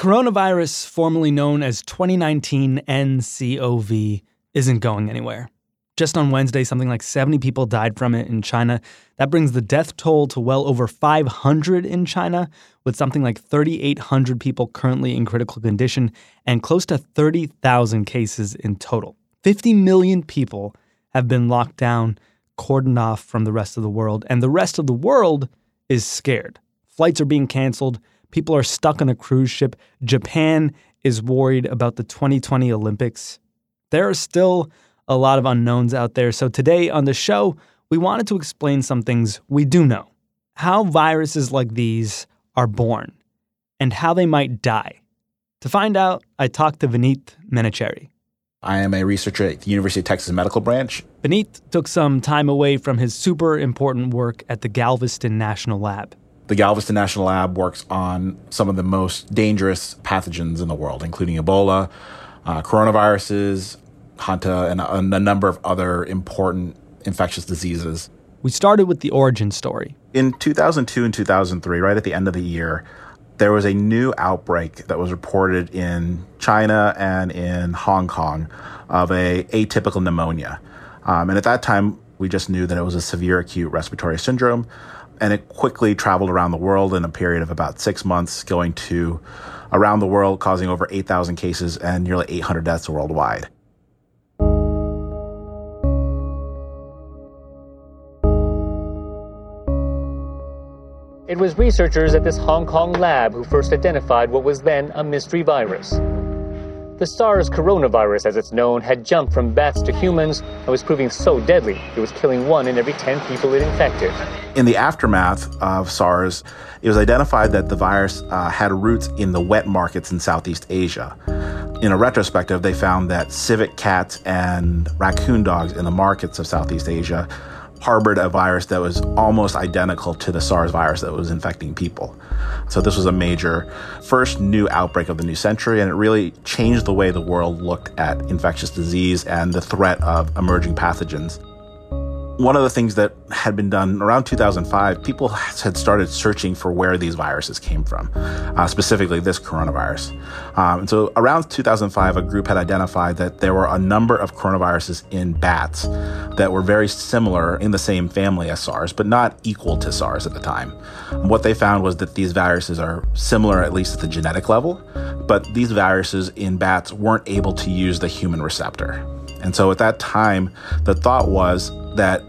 Coronavirus, formerly known as 2019 NCOV, isn't going anywhere. Just on Wednesday, something like 70 people died from it in China. That brings the death toll to well over 500 in China, with something like 3,800 people currently in critical condition and close to 30,000 cases in total. 50 million people have been locked down, cordoned off from the rest of the world, and the rest of the world is scared. Flights are being canceled. People are stuck on a cruise ship. Japan is worried about the 2020 Olympics. There are still a lot of unknowns out there. So today on the show, we wanted to explain some things we do know how viruses like these are born and how they might die. To find out, I talked to Vineet Menachery. I am a researcher at the University of Texas Medical Branch. Vineet took some time away from his super important work at the Galveston National Lab. The Galveston National Lab works on some of the most dangerous pathogens in the world, including Ebola, uh, coronaviruses, Hanta, and a, a number of other important infectious diseases. We started with the origin story. In 2002 and 2003, right at the end of the year, there was a new outbreak that was reported in China and in Hong Kong of a atypical pneumonia. Um, and at that time, we just knew that it was a severe acute respiratory syndrome and it quickly traveled around the world in a period of about six months, going to around the world, causing over 8,000 cases and nearly 800 deaths worldwide. It was researchers at this Hong Kong lab who first identified what was then a mystery virus. The SARS coronavirus, as it's known, had jumped from bats to humans and was proving so deadly it was killing one in every 10 people it infected. In the aftermath of SARS, it was identified that the virus uh, had roots in the wet markets in Southeast Asia. In a retrospective, they found that civet cats and raccoon dogs in the markets of Southeast Asia harbored a virus that was almost identical to the SARS virus that was infecting people. So this was a major first new outbreak of the new century, and it really changed the way the world looked at infectious disease and the threat of emerging pathogens one of the things that had been done around 2005, people had started searching for where these viruses came from, uh, specifically this coronavirus. Um, and so around 2005, a group had identified that there were a number of coronaviruses in bats that were very similar in the same family as SARS, but not equal to SARS at the time. What they found was that these viruses are similar, at least at the genetic level, but these viruses in bats weren't able to use the human receptor. And so at that time, the thought was that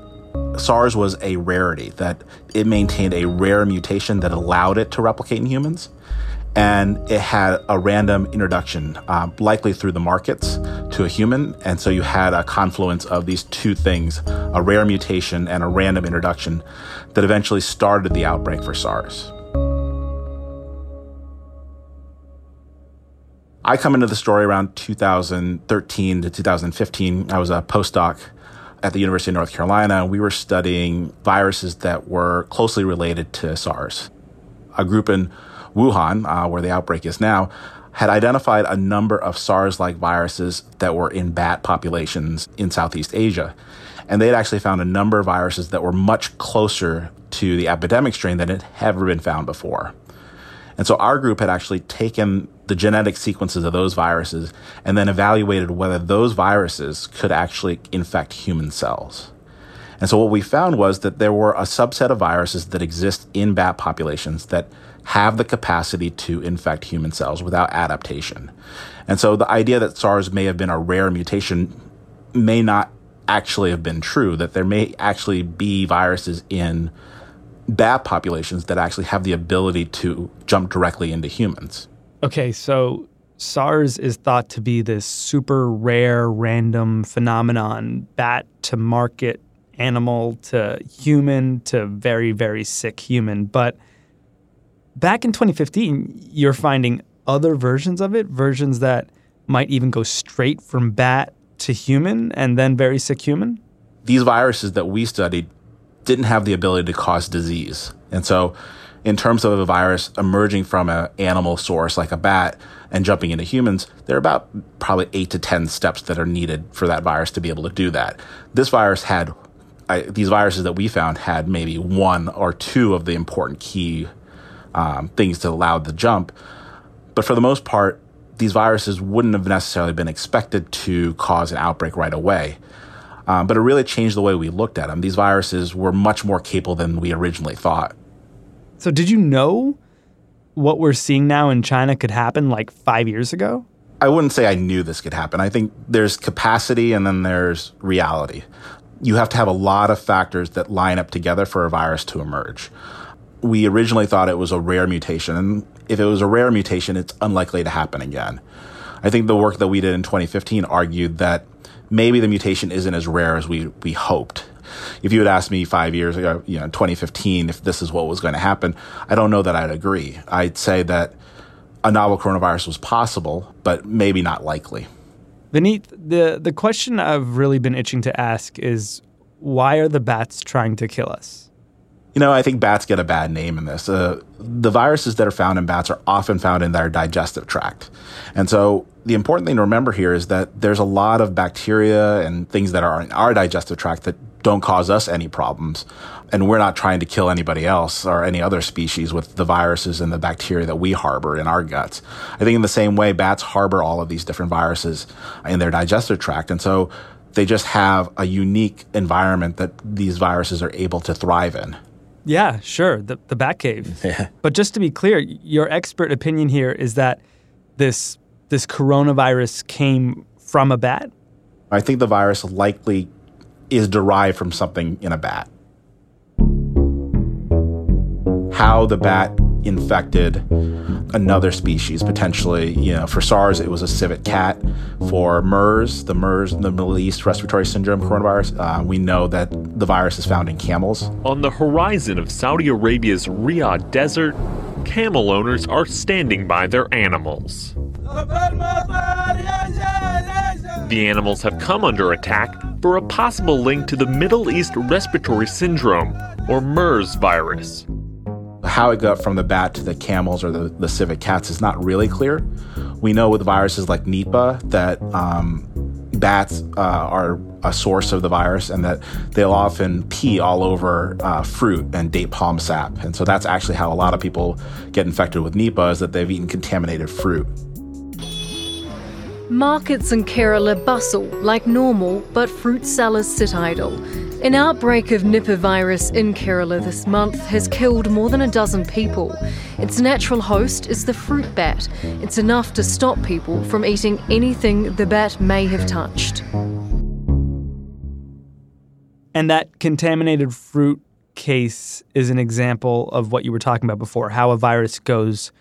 SARS was a rarity, that it maintained a rare mutation that allowed it to replicate in humans. And it had a random introduction, uh, likely through the markets, to a human. And so you had a confluence of these two things a rare mutation and a random introduction that eventually started the outbreak for SARS. I come into the story around 2013 to 2015. I was a postdoc at the University of North Carolina, we were studying viruses that were closely related to SARS. A group in Wuhan, uh, where the outbreak is now, had identified a number of SARS like viruses that were in bat populations in Southeast Asia. And they had actually found a number of viruses that were much closer to the epidemic strain than had ever been found before. And so our group had actually taken the genetic sequences of those viruses and then evaluated whether those viruses could actually infect human cells. And so what we found was that there were a subset of viruses that exist in bat populations that have the capacity to infect human cells without adaptation. And so the idea that SARS may have been a rare mutation may not actually have been true, that there may actually be viruses in bat populations that actually have the ability to jump directly into humans. Okay, so SARS is thought to be this super rare random phenomenon, bat to market animal to human to very, very sick human. But back in 2015, you're finding other versions of it, versions that might even go straight from bat to human and then very sick human? These viruses that we studied didn't have the ability to cause disease. And so, in terms of a virus emerging from an animal source like a bat and jumping into humans, there are about probably eight to 10 steps that are needed for that virus to be able to do that. This virus had, I, these viruses that we found had maybe one or two of the important key um, things to allow the jump. But for the most part, these viruses wouldn't have necessarily been expected to cause an outbreak right away. Um, but it really changed the way we looked at them. These viruses were much more capable than we originally thought. So, did you know what we're seeing now in China could happen like five years ago? I wouldn't say I knew this could happen. I think there's capacity and then there's reality. You have to have a lot of factors that line up together for a virus to emerge. We originally thought it was a rare mutation, and if it was a rare mutation, it's unlikely to happen again. I think the work that we did in 2015 argued that maybe the mutation isn't as rare as we, we hoped. If you had asked me five years ago, you know, 2015, if this is what was going to happen, I don't know that I'd agree. I'd say that a novel coronavirus was possible, but maybe not likely. Vineet, the, the question I've really been itching to ask is why are the bats trying to kill us? You know, I think bats get a bad name in this. Uh, the viruses that are found in bats are often found in their digestive tract. And so the important thing to remember here is that there's a lot of bacteria and things that are in our digestive tract that don't cause us any problems. And we're not trying to kill anybody else or any other species with the viruses and the bacteria that we harbor in our guts. I think in the same way, bats harbor all of these different viruses in their digestive tract. And so they just have a unique environment that these viruses are able to thrive in. Yeah, sure, the the Bat Cave. Yeah. But just to be clear, your expert opinion here is that this this coronavirus came from a bat. I think the virus likely is derived from something in a bat. How the bat infected another species potentially. You know, for SARS, it was a civet cat. For MERS, the MERS, the Middle East Respiratory Syndrome coronavirus, uh, we know that the virus is found in camels. On the horizon of Saudi Arabia's Riyadh Desert, camel owners are standing by their animals. The animals have come under attack for a possible link to the Middle East Respiratory Syndrome, or MERS virus. How it got from the bat to the camels or the, the civet cats is not really clear. We know with viruses like Nipah that um, bats uh, are a source of the virus and that they'll often pee all over uh, fruit and date palm sap. And so that's actually how a lot of people get infected with Nipah is that they've eaten contaminated fruit. Markets in Kerala bustle like normal, but fruit sellers sit idle. An outbreak of Nipah virus in Kerala this month has killed more than a dozen people. Its natural host is the fruit bat. It's enough to stop people from eating anything the bat may have touched. And that contaminated fruit case is an example of what you were talking about before how a virus goes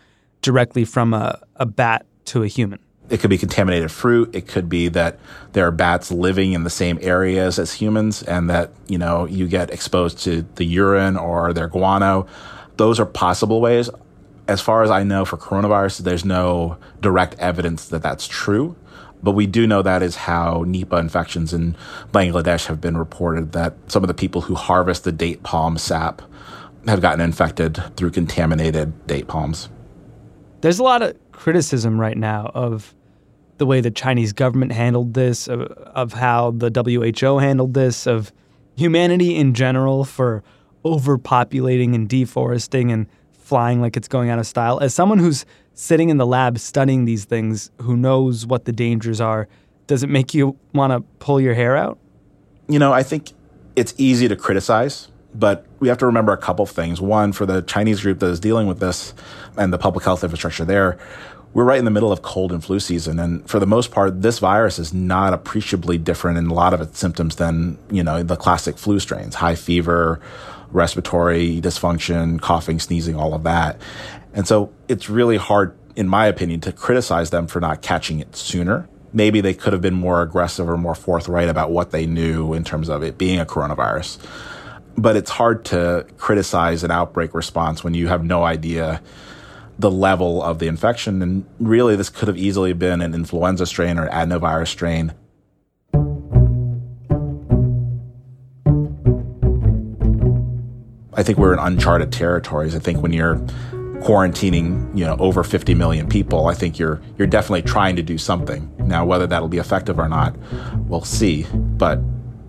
directly from a, a bat to a human it could be contaminated fruit. It could be that there are bats living in the same areas as humans and that, you know, you get exposed to the urine or their guano. Those are possible ways. As far as I know for coronavirus, there's no direct evidence that that's true. But we do know that is how Nipah infections in Bangladesh have been reported that some of the people who harvest the date palm sap have gotten infected through contaminated date palms. There's a lot of criticism right now of the way the Chinese government handled this, of, of how the WHO handled this, of humanity in general for overpopulating and deforesting and flying like it's going out of style. As someone who's sitting in the lab studying these things, who knows what the dangers are, does it make you want to pull your hair out? You know, I think it's easy to criticize, but we have to remember a couple of things. One, for the Chinese group that is dealing with this and the public health infrastructure there, we're right in the middle of cold and flu season. And for the most part, this virus is not appreciably different in a lot of its symptoms than, you know, the classic flu strains, high fever, respiratory dysfunction, coughing, sneezing, all of that. And so it's really hard, in my opinion, to criticize them for not catching it sooner. Maybe they could have been more aggressive or more forthright about what they knew in terms of it being a coronavirus. But it's hard to criticize an outbreak response when you have no idea the level of the infection. And really, this could have easily been an influenza strain or an adenovirus strain. I think we're in uncharted territories. I think when you're quarantining, you know, over 50 million people, I think you're you're definitely trying to do something. Now, whether that'll be effective or not, we'll see. But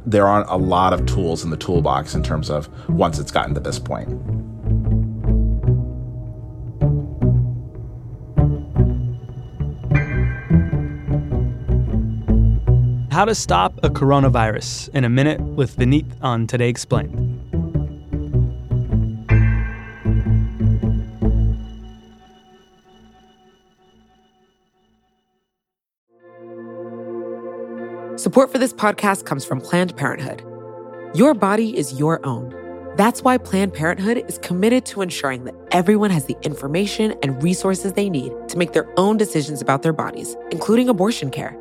there aren't a lot of tools in the toolbox in terms of once it's gotten to this point. How to stop a coronavirus in a minute with Vineet on Today Explained. Support for this podcast comes from Planned Parenthood. Your body is your own. That's why Planned Parenthood is committed to ensuring that everyone has the information and resources they need to make their own decisions about their bodies, including abortion care.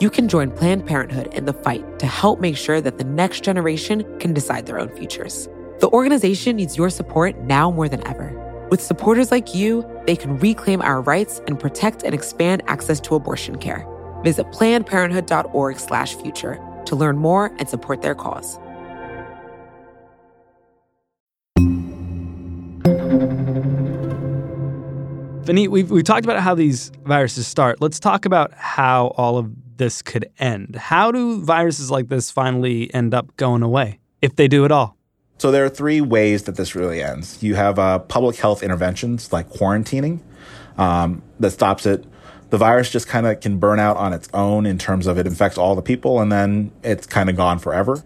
You can join Planned Parenthood in the fight to help make sure that the next generation can decide their own futures. The organization needs your support now more than ever. With supporters like you, they can reclaim our rights and protect and expand access to abortion care. Visit plannedparenthood.org/future to learn more and support their cause. Vineet, we've, we talked about how these viruses start. Let's talk about how all of this could end. How do viruses like this finally end up going away, if they do at all? So there are three ways that this really ends. You have uh, public health interventions like quarantining um, that stops it. The virus just kind of can burn out on its own in terms of it infects all the people and then it's kind of gone forever.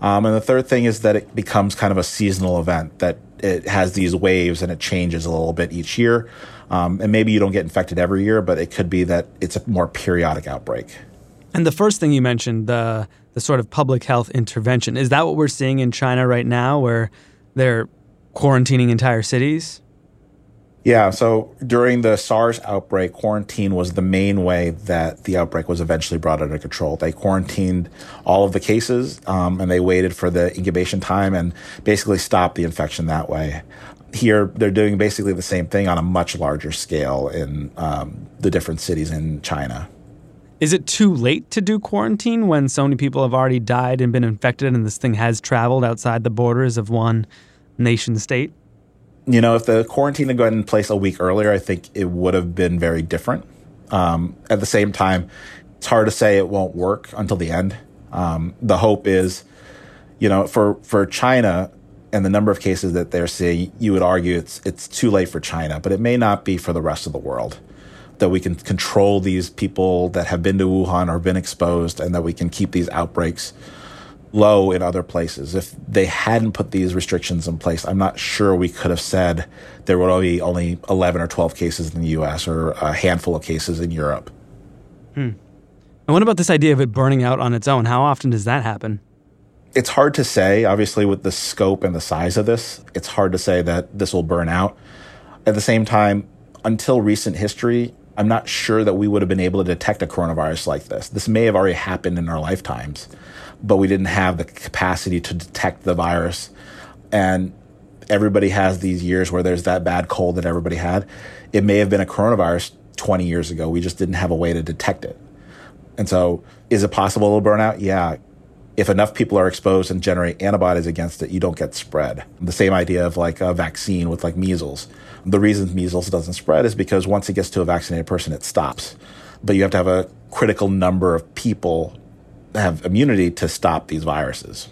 Um, and the third thing is that it becomes kind of a seasonal event that it has these waves and it changes a little bit each year. Um, and maybe you don't get infected every year, but it could be that it's a more periodic outbreak. And the first thing you mentioned, the the sort of public health intervention, is that what we're seeing in China right now, where they're quarantining entire cities? Yeah, so during the SARS outbreak, quarantine was the main way that the outbreak was eventually brought under control. They quarantined all of the cases um, and they waited for the incubation time and basically stopped the infection that way. Here, they're doing basically the same thing on a much larger scale in um, the different cities in China. Is it too late to do quarantine when so many people have already died and been infected and this thing has traveled outside the borders of one nation state? You know, if the quarantine had gone in place a week earlier, I think it would have been very different. Um, at the same time, it's hard to say it won't work until the end. Um, the hope is, you know, for, for China and the number of cases that they're seeing, you would argue it's it's too late for China, but it may not be for the rest of the world that we can control these people that have been to Wuhan or been exposed and that we can keep these outbreaks low in other places. If they hadn't put these restrictions in place, I'm not sure we could have said there would be only 11 or 12 cases in the US or a handful of cases in Europe. Hmm. And what about this idea of it burning out on its own? How often does that happen? It's hard to say, obviously, with the scope and the size of this. It's hard to say that this will burn out. At the same time, until recent history, I'm not sure that we would have been able to detect a coronavirus like this. This may have already happened in our lifetimes, but we didn't have the capacity to detect the virus. And everybody has these years where there's that bad cold that everybody had. It may have been a coronavirus 20 years ago. We just didn't have a way to detect it. And so, is it possible it'll burn out? Yeah. If enough people are exposed and generate antibodies against it, you don't get spread. The same idea of like a vaccine with like measles. The reason measles doesn't spread is because once it gets to a vaccinated person, it stops. But you have to have a critical number of people have immunity to stop these viruses.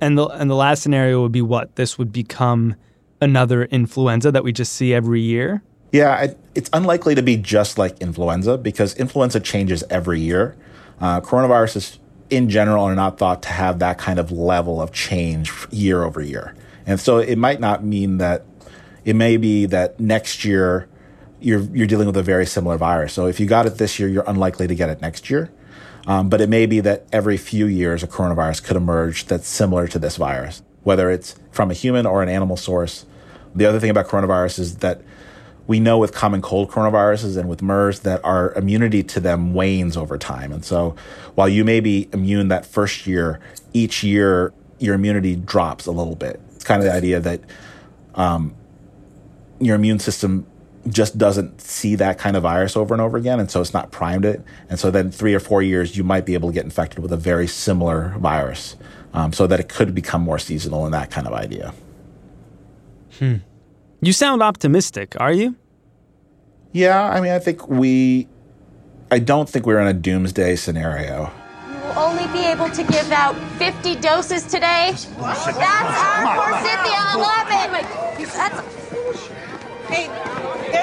And the and the last scenario would be what? This would become another influenza that we just see every year? Yeah, I, it's unlikely to be just like influenza because influenza changes every year. Uh, coronaviruses, in general, are not thought to have that kind of level of change year over year. And so it might not mean that, it may be that next year you're, you're dealing with a very similar virus. So if you got it this year, you're unlikely to get it next year. Um, but it may be that every few years a coronavirus could emerge that's similar to this virus, whether it's from a human or an animal source. The other thing about coronavirus is that we know with common cold coronaviruses and with MERS that our immunity to them wanes over time. And so while you may be immune that first year, each year your immunity drops a little bit. It's kind of the idea that um, your immune system just doesn't see that kind of virus over and over again. And so it's not primed it. And so then three or four years, you might be able to get infected with a very similar virus um, so that it could become more seasonal and that kind of idea. Hmm. You sound optimistic, are you? Yeah, I mean, I think we. I don't think we're in a doomsday scenario. You will only be able to give out 50 doses today. That's our forsythia 11. That's. Hey,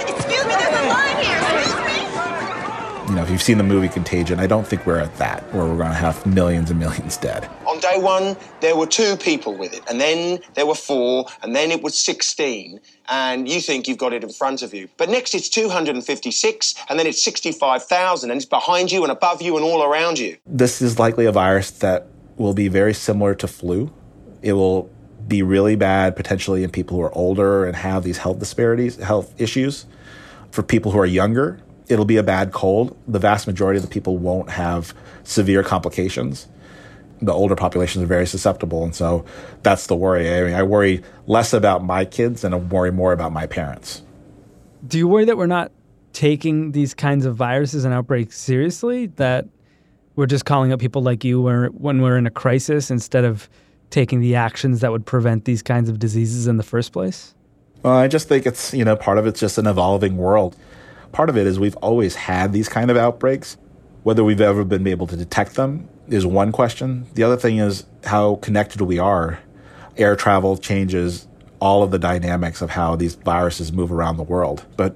excuse me, there's a line here. Excuse me. You know, if you've seen the movie Contagion, I don't think we're at that where we're going to have millions and millions dead. On day one, there were two people with it, and then there were four, and then it was 16, and you think you've got it in front of you. But next it's 256, and then it's 65,000, and it's behind you and above you and all around you. This is likely a virus that will be very similar to flu. It will be really bad potentially in people who are older and have these health disparities, health issues. For people who are younger, it'll be a bad cold. The vast majority of the people won't have severe complications. The older populations are very susceptible, and so that's the worry. I mean, I worry less about my kids and I worry more about my parents. Do you worry that we're not taking these kinds of viruses and outbreaks seriously? That we're just calling up people like you when we're in a crisis instead of taking the actions that would prevent these kinds of diseases in the first place? Well, I just think it's, you know, part of it's just an evolving world. Part of it is we've always had these kind of outbreaks. Whether we've ever been able to detect them is one question. The other thing is how connected we are. Air travel changes all of the dynamics of how these viruses move around the world. But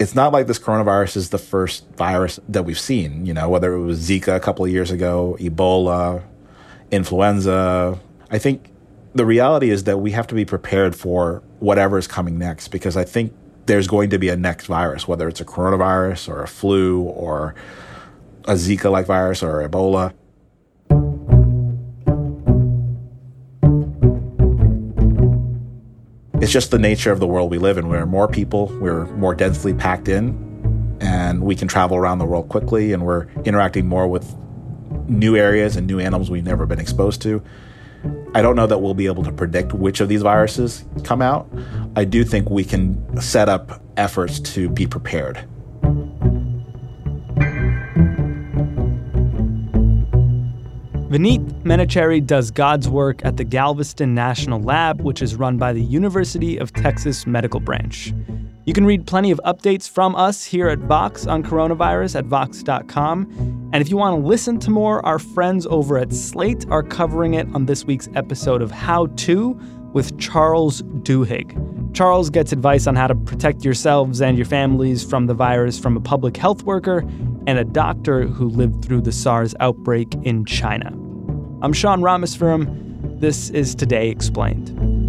it's not like this coronavirus is the first virus that we've seen, you know, whether it was Zika a couple of years ago, Ebola, influenza. I think the reality is that we have to be prepared for whatever is coming next because I think there's going to be a next virus, whether it's a coronavirus or a flu or a Zika like virus or Ebola. It's just the nature of the world we live in. We're more people, we're more densely packed in, and we can travel around the world quickly, and we're interacting more with new areas and new animals we've never been exposed to. I don't know that we'll be able to predict which of these viruses come out. I do think we can set up efforts to be prepared. Vineet Menachery does God's work at the Galveston National Lab, which is run by the University of Texas Medical Branch. You can read plenty of updates from us here at Vox on coronavirus at Vox.com. And if you want to listen to more, our friends over at Slate are covering it on this week's episode of How To with Charles Duhigg. Charles gets advice on how to protect yourselves and your families from the virus from a public health worker and a doctor who lived through the SARS outbreak in China. I'm Sean Rameswaram. This is Today Explained.